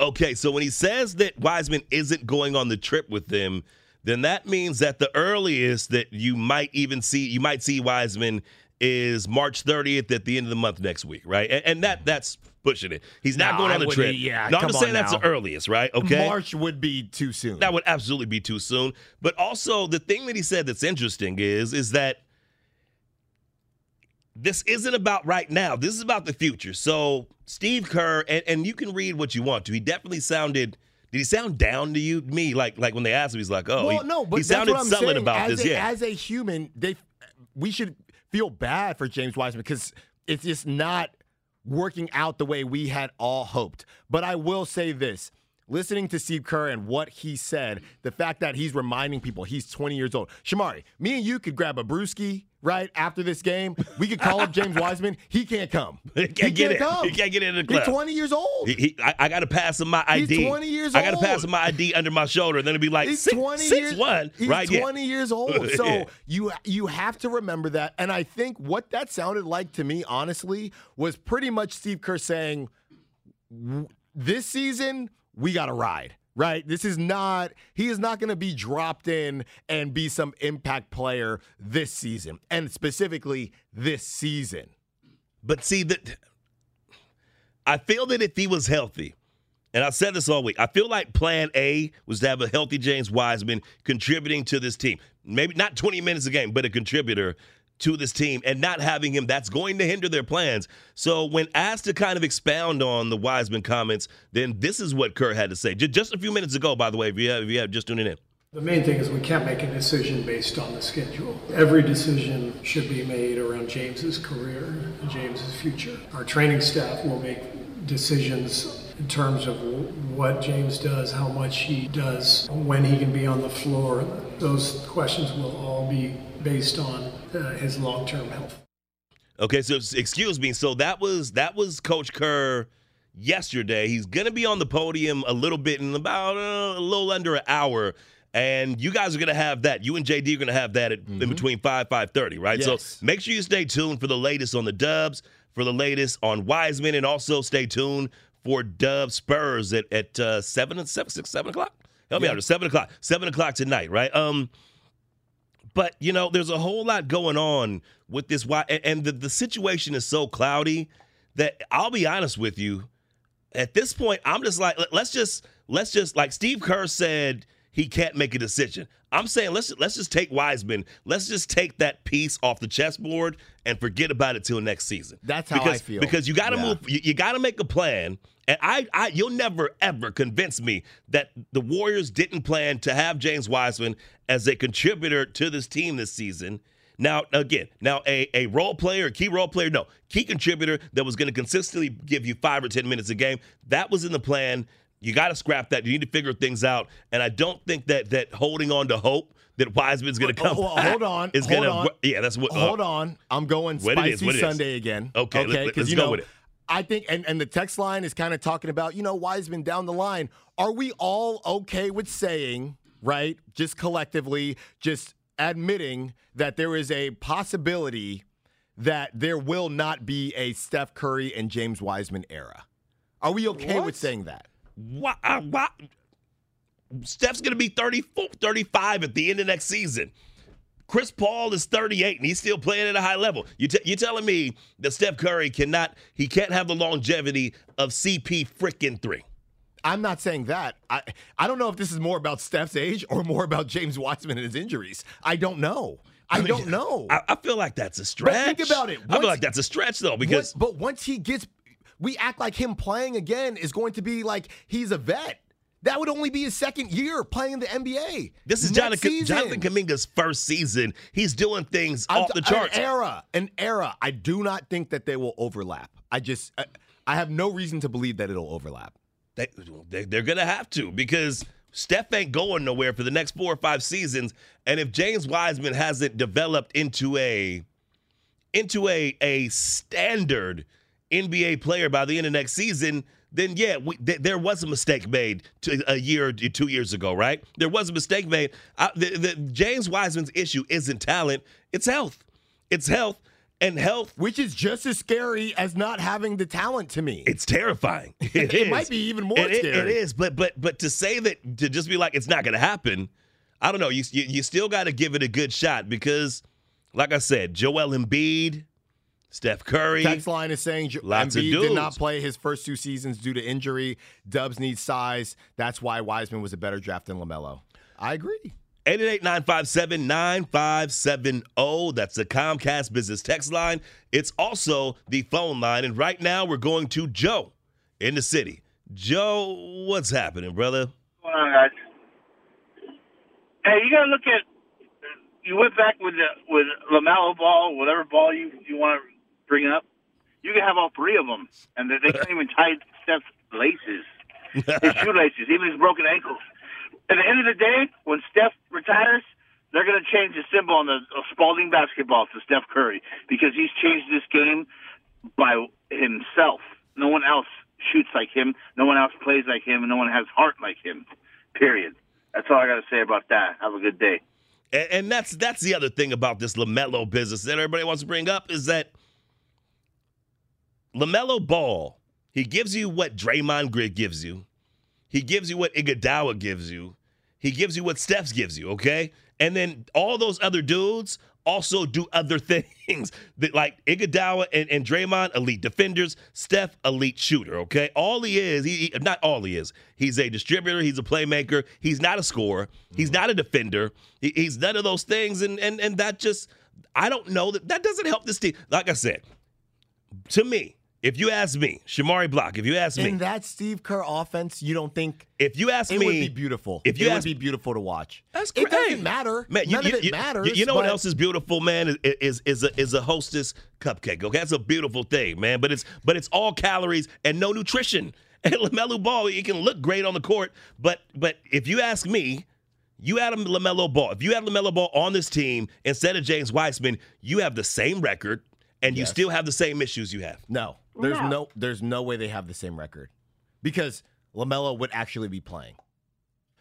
Okay, so when he says that Wiseman isn't going on the trip with them, then that means that the earliest that you might even see you might see Wiseman is March 30th at the end of the month next week, right? And, and that that's pushing it. He's not No, going I on the trip. yeah, no, I'm just saying that's now. the earliest, right? Okay. March would be too soon. That would absolutely be too soon. But also the thing that he said that's interesting is is that this isn't about right now. This is about the future. So Steve Kerr, and, and you can read what you want to. He definitely sounded. Did he sound down to you? Me, like like when they asked him, he's like, oh, well, he, no, but he sounded sullen about as this. A, yeah, As a human, they we should feel bad for James Wiseman because it's just not working out the way we had all hoped. But I will say this. Listening to Steve Kerr and what he said, the fact that he's reminding people he's 20 years old. Shamari, me and you could grab a brewski right after this game, we could call up James [LAUGHS] Wiseman. He can't come. [LAUGHS] He can't get in. come. He can't get into the club. He's 20 years old. He, he, I, I got to pass him my ID. He's ID. 20 years old. I got to pass him my ID under my shoulder, and then it'd be like He's six, 20 six years one, He's right? Yeah. 20 years [LAUGHS] old. So Yeah. you you have to remember that. And I think what that sounded like to me, honestly, was pretty much Steve Kerr saying, "This season we got to ride." Right? This is not, he is not going to be dropped in and be some impact player this season, and specifically this season. But see that I feel that if he was healthy, and I said this all week, I feel like plan A was to have a healthy James Wiseman contributing to this team. Maybe not 20 minutes a game, but a contributor to this team and not having him, that's going to hinder their plans. So when asked to kind of expound on the Wiseman comments, then this is what Kerr had to say. Just a few minutes ago, by the way, if you have, if you have just tuning in. The main thing is we can't make a decision based on the schedule. Every decision should be made around James's career James's future. Our training staff will make decisions in terms of what James does, how much he does, when he can be on the floor. Those questions will all be based on uh, his long-term health. Okay, so excuse me. So that was that was Coach Kerr yesterday. He's gonna be on the podium a little bit in about uh, a little under an hour, and you guys are gonna have that. You and JD are gonna have that at, in between five five thirty, right? Yes. So make sure you stay tuned for the latest on the Dubs, for the latest on Wiseman, and also stay tuned for Dub Spurs at at uh, seven and seven six seven o'clock. Help me Yeah. out. Seven o'clock. Seven o'clock tonight, right? Um. But you know, there's a whole lot going on with this. Why? And, the, the situation is so cloudy that I'll be honest with you. At this point, I'm just like, let- let's just let's just like Steve Kerr said he can't make a decision. I'm saying let's let's just take Wiseman. Let's just take that piece off the chessboard and forget about it till next season. That's how I because, feel. Because you got to Yeah. move. You, you got to make a plan. And I, I, you'll never ever convince me that the Warriors didn't plan to have James Wiseman as a contributor to this team this season. Now, again, now a, a role player, a key role player, no, key contributor that was going to consistently give you five or 10 minutes a game. That was in the plan. You got to scrap that. You need to figure things out. And I don't think that that holding on to hope that Wiseman's going to come. Oh, well, hold on. Is hold going on. to. Yeah, that's what. uh, Hold on. I'm going What it is, spicy what it. Sunday again. Okay, let- let- 'cause, let's you go know, with it. I think, and, and the text line is kind of talking about, you know, Wiseman down the line. Are we all okay with saying, right, just collectively, just admitting that there is a possibility that there will not be a Steph Curry and James Wiseman era? Are we okay What? with saying that? Why, uh, why? Steph's going to be 34, 35 at the end of next season. Chris Paul is 38 and he's still playing at a high level. You t- you're telling me that Steph Curry cannot, he can't have the longevity of CP freaking three. I'm not saying that. I I don't know if this is more about Steph's age or more about James Wiseman and his injuries. I don't know. I, mean, don't know. I, I feel like that's a stretch. think about it. I feel like that's a stretch though because What- but once he gets, we act like him playing again is going to be like he's a vet. That would only be his second year playing in the NBA. this is Jonathan. Jonathan Kuminga's first season. He's doing things I'm- off the charts. An era, an era. I do not think that they will overlap. I just, I, I have no reason to believe that it'll overlap. They, they they're gonna have to because Steph ain't going nowhere for the next four or five seasons. And if James Wiseman hasn't developed into a into a a standard NBA player by the end of next season, then yeah, we, th- there was a mistake made to, a year or two years ago, right? There was a mistake made. I, the, the, James Wiseman's issue isn't talent; it's health. It's health, and health. Which is just as scary as not having the talent to me. It's terrifying. [LAUGHS] It might be even more It- it- it is, but but but to say that to just be like it's not going to happen, I don't know. You you, you still got to give it a good shot because, like I said, Joel Embiid, Steph Curry. Text line is saying Lots Embiid did not play his first two seasons due to injury. Dubs need size. That's why Wiseman was a better draft than Lamelo. I agree. 888-957-9570. oh. That's the Comcast business text line. It's also the phone line. And right now we're going to Joe in the city. Joe, what's happening, brother? What's going on, guys? Hey, you gotta look at. You went back with the with Lamelo ball, whatever ball you you want to bring up. You can have all three of them, and they, they can't even tie Steph's laces, his [LAUGHS] shoelaces, even his broken ankles. At the end of the day, when Steph retires, they're going to change the symbol on the Spalding basketball to Steph Curry because he's changed this game by himself. No one else shoots like him. No one else plays like him. And no one has heart like him. Period. That's all I got to say about that. Have a good day. And, and that's that's the other thing about this Lamelo business that everybody wants to bring up is that Lamelo Ball, he gives you what Draymond Green gives you. He gives you what Iguodala gives you. He gives you what Steph's gives you. Okay, and then all those other dudes also do other [LAUGHS] things. That like Iguodala and, and Draymond, elite defenders. Steph, elite shooter. Okay, all he is, he, he- not all he is. He's a distributor. He's a playmaker. He's not a scorer. He's mm-hmm. not a defender. He- he's none of those things. And and and that just, I don't know that that doesn't help this team. Like I said, to me, if you ask me, Shamari Block, if you ask me, In that Steve Kerr offense, you don't think if you ask me. it me, would be beautiful? if you it ask- would be beautiful to watch. That's It doesn't matter. Man, you, None you- of it you- matters. You know what else is beautiful, man? Is is is a is a hostess cupcake. Okay, that's a beautiful thing, man. But it's but it's all calories and no nutrition. [LAUGHS] And Lamelo Ball, it can look great on the court, but but if you ask me, you add a Lamelo Ball. If you had Lamelo Ball on this team instead of James Wiseman, you have the same record, and you still have the same issues you have. No, there's No. no. there's no way they have the same record because Lamelo would actually be playing.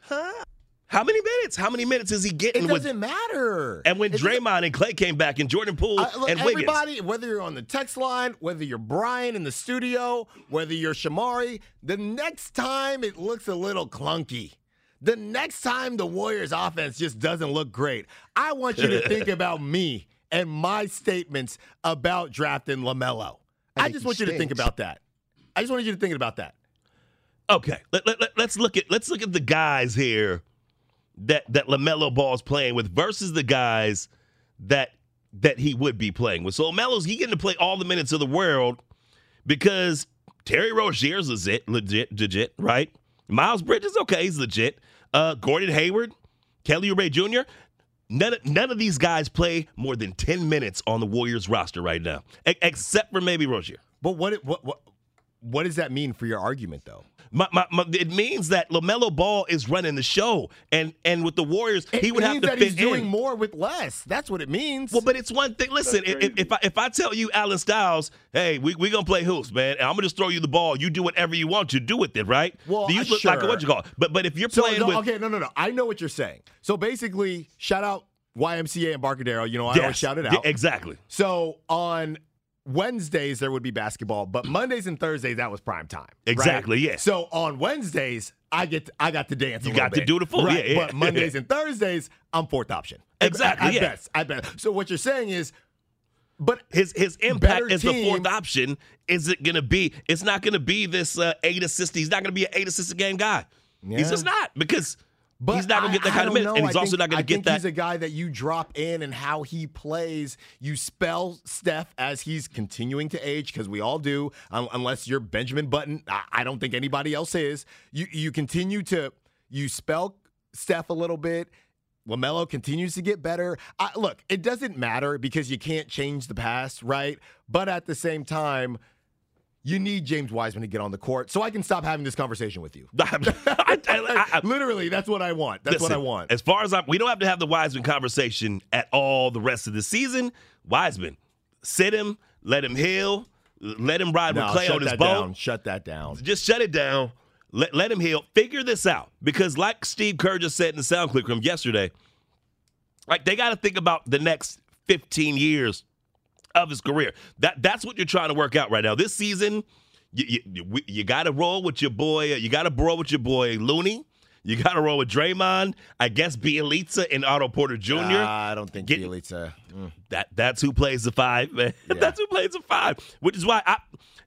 Huh? How many minutes? How many minutes is he getting? with, doesn't matter. and when It Draymond and Klay came back, and Jordan Poole Uh, look, and Wiggins, everybody, whether you're on the text line, whether you're Brian in the studio, whether you're Shamari, the next time it looks a little clunky. The next time the Warriors offense just doesn't look great, I want you to think [LAUGHS] about me and my statements about drafting LaMelo. I, think just want you to think about that. I just wanted you to think about that. Okay, let, let, let, us look at let's look at the guys here that that Lamelo Ball's playing with versus the guys that that he would be playing with. So Lamelo's he getting to play all the minutes of the world because Terry Rozier's legit, legit, legit, right? Miles Bridges, okay, he's legit. Uh, Gordon Hayward, Kelly Oubre Jr. None of, none of these guys play more than ten minutes on the Warriors roster right now, except for maybe Rozier. But what what what what does that mean for your argument though? My, my, my, it means that Lamelo Ball is running the show, and and with the Warriors, It he would have to that fit he's doing in. more with less. That's what it means. Well, but it's one thing. Listen, if, if- if I if I tell you, Alan Styles, hey, we we gonna play hoops, man, and I'm gonna just throw you the ball. You do whatever you want to do with it, right? Well, do you uh, look like what you call? it? But but if you're So, playing no, with okay, no, no, no. I know what you're saying. So basically, shout out YMCA Embarcadero. You know, I always shout it yeah, out. exactly. So on Wednesdays there would be basketball, but Mondays and Thursdays that was prime time. right? Exactly, yeah. So on Wednesdays I get to, I got to dance. You got to do the full- right? yeah, yeah. But Mondays [LAUGHS] and Thursdays I'm fourth option. Exactly, At, yeah. best, at best. So what you're saying is, but His his impact as the fourth option is it gonna be? It's not gonna be this uh, eight assist. He's not gonna be an eight assist a game guy. He's just not because But he's not gonna get that I- kind I of minutes, know. and he's I also think- not gonna get that. He's a guy that you drop in and how he plays. You spell Steph as he's continuing to age because we all do, un- unless you're Benjamin Button. I, I don't think anybody else is. You you continue to you spell Steph a little bit. Lamelo continues to get better. I, look, it doesn't matter because you can't change the past, right? But at the same time. You need James Wiseman to get on the court so I can stop having this conversation with you. [LAUGHS] I- I- I- [LAUGHS] Literally, that's what I want. That's what I want. As far as I'm, we don't have to have the Wiseman conversation at all the rest of the season. Wiseman, sit him, let him heal, let him ride No, with Klay on his boat. Shut that down. Just shut it down. Let, let him heal. Figure this out. Because, like Steve Kerr just said in the sound clip room yesterday, like they got to think about the next 15 years of his career. That that's what you're trying to work out right now. This season, you you, you got to roll with your boy. You got to roll with your boy Looney. You got to roll with Draymond. I guess Bjelica and Otto Porter Jr. Ah, I don't think Get- Bjelica. mm. That that's who plays the five, man. [LAUGHS] that's who plays the five. Which is why I,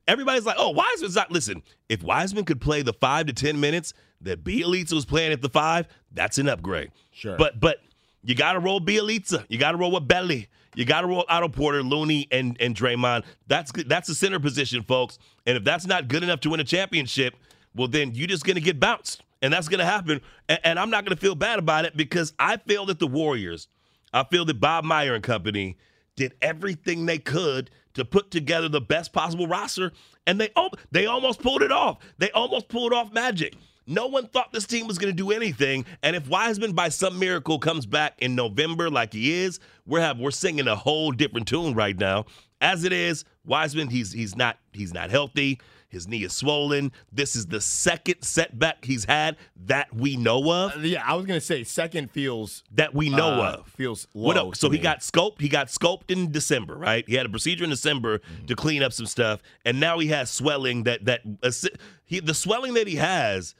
everybody's like, oh, Wiseman's not. Listen, if Wiseman could play the five to ten minutes that Bjelica was playing at the five, that's an upgrade. Sure. But but you got to roll Bjelica. You got to roll with Belly. You got to roll Otto Porter, Looney, and and Draymond. That's. That's the center position, folks. And if that's not good enough to win a championship, well, then you're just gonna get bounced, and that's gonna happen. And, and I'm not gonna feel bad about it because I feel that the Warriors, I feel that Bob Meyer and company did everything they could to put together the best possible roster, and they they almost pulled it off. They almost pulled off magic. No one thought this team was going to do anything. And if Wiseman, by some miracle, comes back in November like he is, we're have we're singing a whole different tune right now. As it is, Wiseman, he's he's not he's not healthy. His knee is swollen. This is the second setback he's had that we know of. Uh, yeah, I was gonna say second feels that we know uh, of. Feels low. What? So he me. got scoped. He got scoped in December, right? He had a procedure in December Mm-hmm. to clean up some stuff, and now he has swelling. That that assi- he the swelling that he has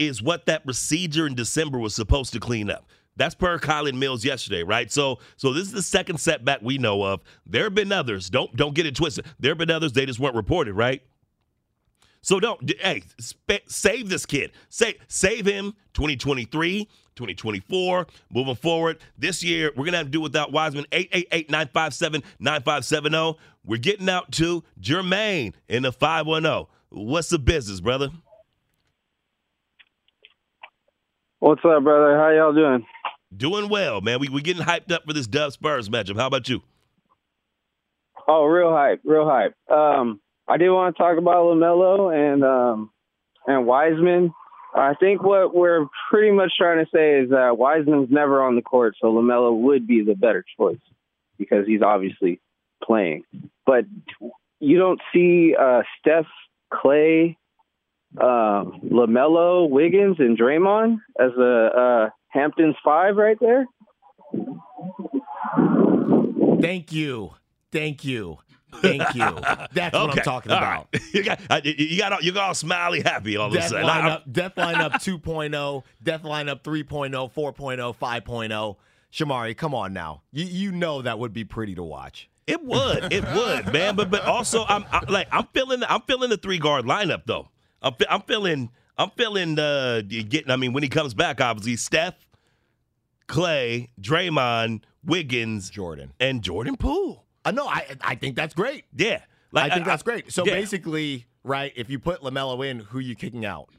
is what that procedure in December was supposed to clean up. That's per Colin Mills yesterday, right? So so this is the second setback we know of. There have been others. Don't don't get it twisted. There have been others. They just weren't reported, right? So don't hey sp- save this kid. Save save him 2023, 2024, moving forward. This year we're to have to do without Wiseman 888-957-9570. oh. We're getting out to Jermaine in the 510. What's the business, brother? What's up, brother? How y'all doing? Doing well, man. We we getting hyped up for this Dub Spurs matchup. How about you? Oh, real hype, real hype. Um, I did want to talk about Lamelo and um, and Wiseman. I think what we're pretty much trying to say is that Wiseman's never on the court, so Lamelo would be the better choice because he's obviously playing. But you don't see uh, Steph, Klay, uh, Lamelo, Wiggins, and Draymond as a uh, Hamptons five right there. Thank you. Thank you. Thank you. That's what I'm talking all about. right. [LAUGHS] You got you got all, you got all smiley happy all of a sudden. I- lineup, Death lineup [LAUGHS] 2.0, Death lineup 3.0, 4.0, 5.0. Shamari, come on now. You you know that would be pretty to watch. It would, it would, man. But but also, I'm, i like I'm feeling I'm feeling the three guard lineup though. I'm I'm feeling I'm feeling uh getting. I mean, when he comes back, obviously Steph, Klay, Draymond, Wiggins, Jordan, and Jordan Poole. I know. I I think that's great. Yeah, I think that's great. So yeah. basically, right, if you put LaMelo in, who you kicking out?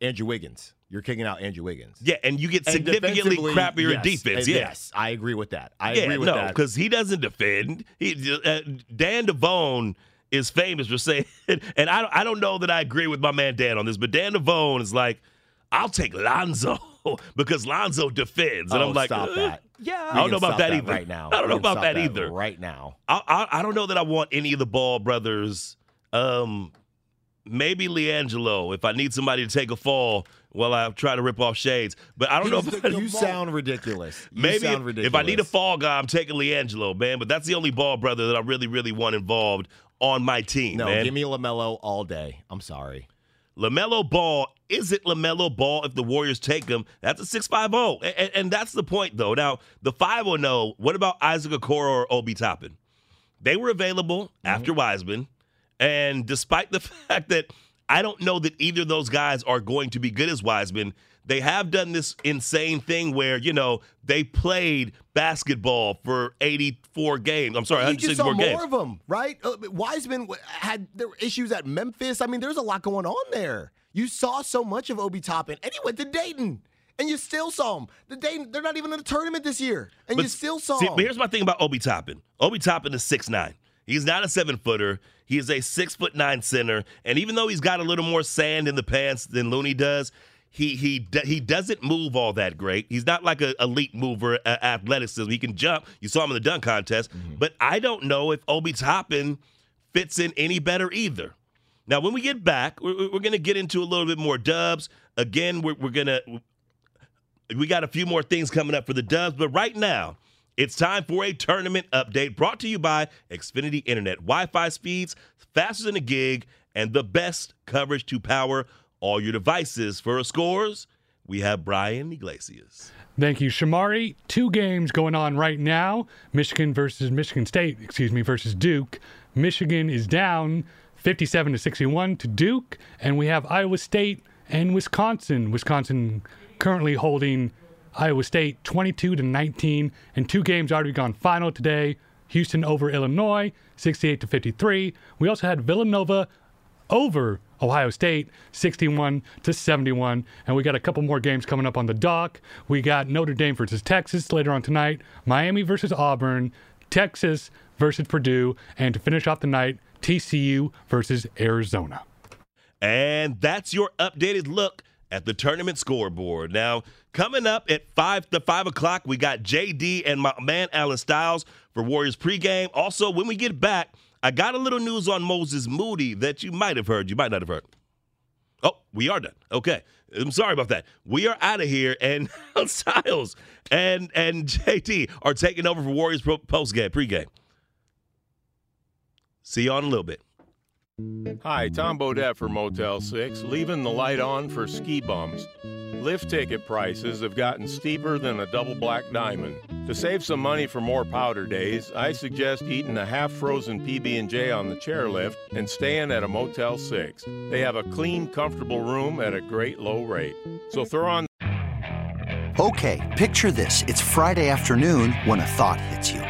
Andrew Wiggins. You're kicking out Andrew Wiggins. Yeah, and you get And significantly crappier yes, defense. uh, Yeah. Yes, I agree with that. I yeah, agree with no, that. because he doesn't defend. He uh, Dan Devone is famous for saying, [LAUGHS] and I I don't know that I agree with my man Dan on this, but Dan Devone is like, I'll take Lonzo [LAUGHS] because Lonzo defends, and Oh, I'm like, stop uh, that. Yeah, I don't know about that that either. right now. [LAUGHS] I don't know about that that either. right now. I, I I don't know that I want any of the Ball brothers. Um, maybe LiAngelo if I need somebody to take a fall while I try to rip off shades. But I don't know if you sound ridiculous. You Maybe sound if- ridiculous. if I need a fall guy, I'm taking LiAngelo, man. But that's the only ball brother that I really, really want involved on my team, no, man. give me Lamelo all day. I'm sorry. LaMelo Ball, is it LaMelo Ball if the Warriors take him? That's a 650. And, and that's the point, though. Now, the 510, what about Isaac Okoro or Obi Toppin? They were available Mm-hmm. after Wiseman. And despite the [LAUGHS] fact that I don't know that either of those guys are going to be good as Wiseman, they have done this insane thing where, you know, they played basketball for 84 games. I'm sorry, you just saw 164 more games. of them, right? Uh, Wiseman had there were issues at Memphis. I mean, there's a lot going on there. You saw so much of Obi Toppin, and he went to Dayton, and you still saw him. The Dayton, they're not even in the tournament this year, and you still saw see, him. But here's my thing about Obi Toppin. Obi Toppin is six nine. He's not a seven footer. He is a six foot nine center. And even though he's got a little more sand in the pants than Looney does, he he he doesn't move all that great. He's not like a elite mover, uh, athleticism. He can jump. You saw him in the dunk contest. Mm-hmm. But I don't know if Obi Toppin fits in any better either. Now, when we get back, we're, we're going to get into a little bit more dubs. Again, we're, we're going to we got a few more things coming up for the Dubs, but right now, it's time for a tournament update brought to you by Xfinity Internet. Wi Fi speeds faster than a gig and the best coverage to power all your devices. For scores, we have Brian Iglesias. Thank you, Shamari. Two games going on right now Michigan versus Michigan State, excuse me, versus Duke. Michigan is down 57 to 61 to Duke, and we have Iowa State and Wisconsin. Wisconsin currently holding Iowa State 22 to 19, and two games already gone final today. Houston over Illinois, 68 to 53. We also had Villanova over Ohio State, 61 to 71. And we got a couple more games coming up on the dock. We got Notre Dame versus Texas later on tonight, Miami versus Auburn, Texas versus Purdue, and to finish off the night, TCU versus Arizona. And that's your updated look at the tournament scoreboard. Now, coming up at five to five o'clock, we got JD and my man Alan Styles for Warriors pregame. Also, when we get back, I got a little news on Moses Moody that you might have heard. You might not have heard. Oh, we are done. Okay. I'm sorry about that. We are out of here, and [LAUGHS] Styles and and JT are taking over for Warriors post game, pregame. See you on a little bit. Hi, Tom Bodett for Motel 6, leaving the light on for ski bums. Lift ticket prices have gotten steeper than a double black diamond. To save some money for more powder days, I suggest eating a half-frozen PB&J on the chairlift and staying at a Motel 6. They have a clean, comfortable room at a great low rate. So throw on Okay, picture this. It's Friday afternoon when a thought hits you.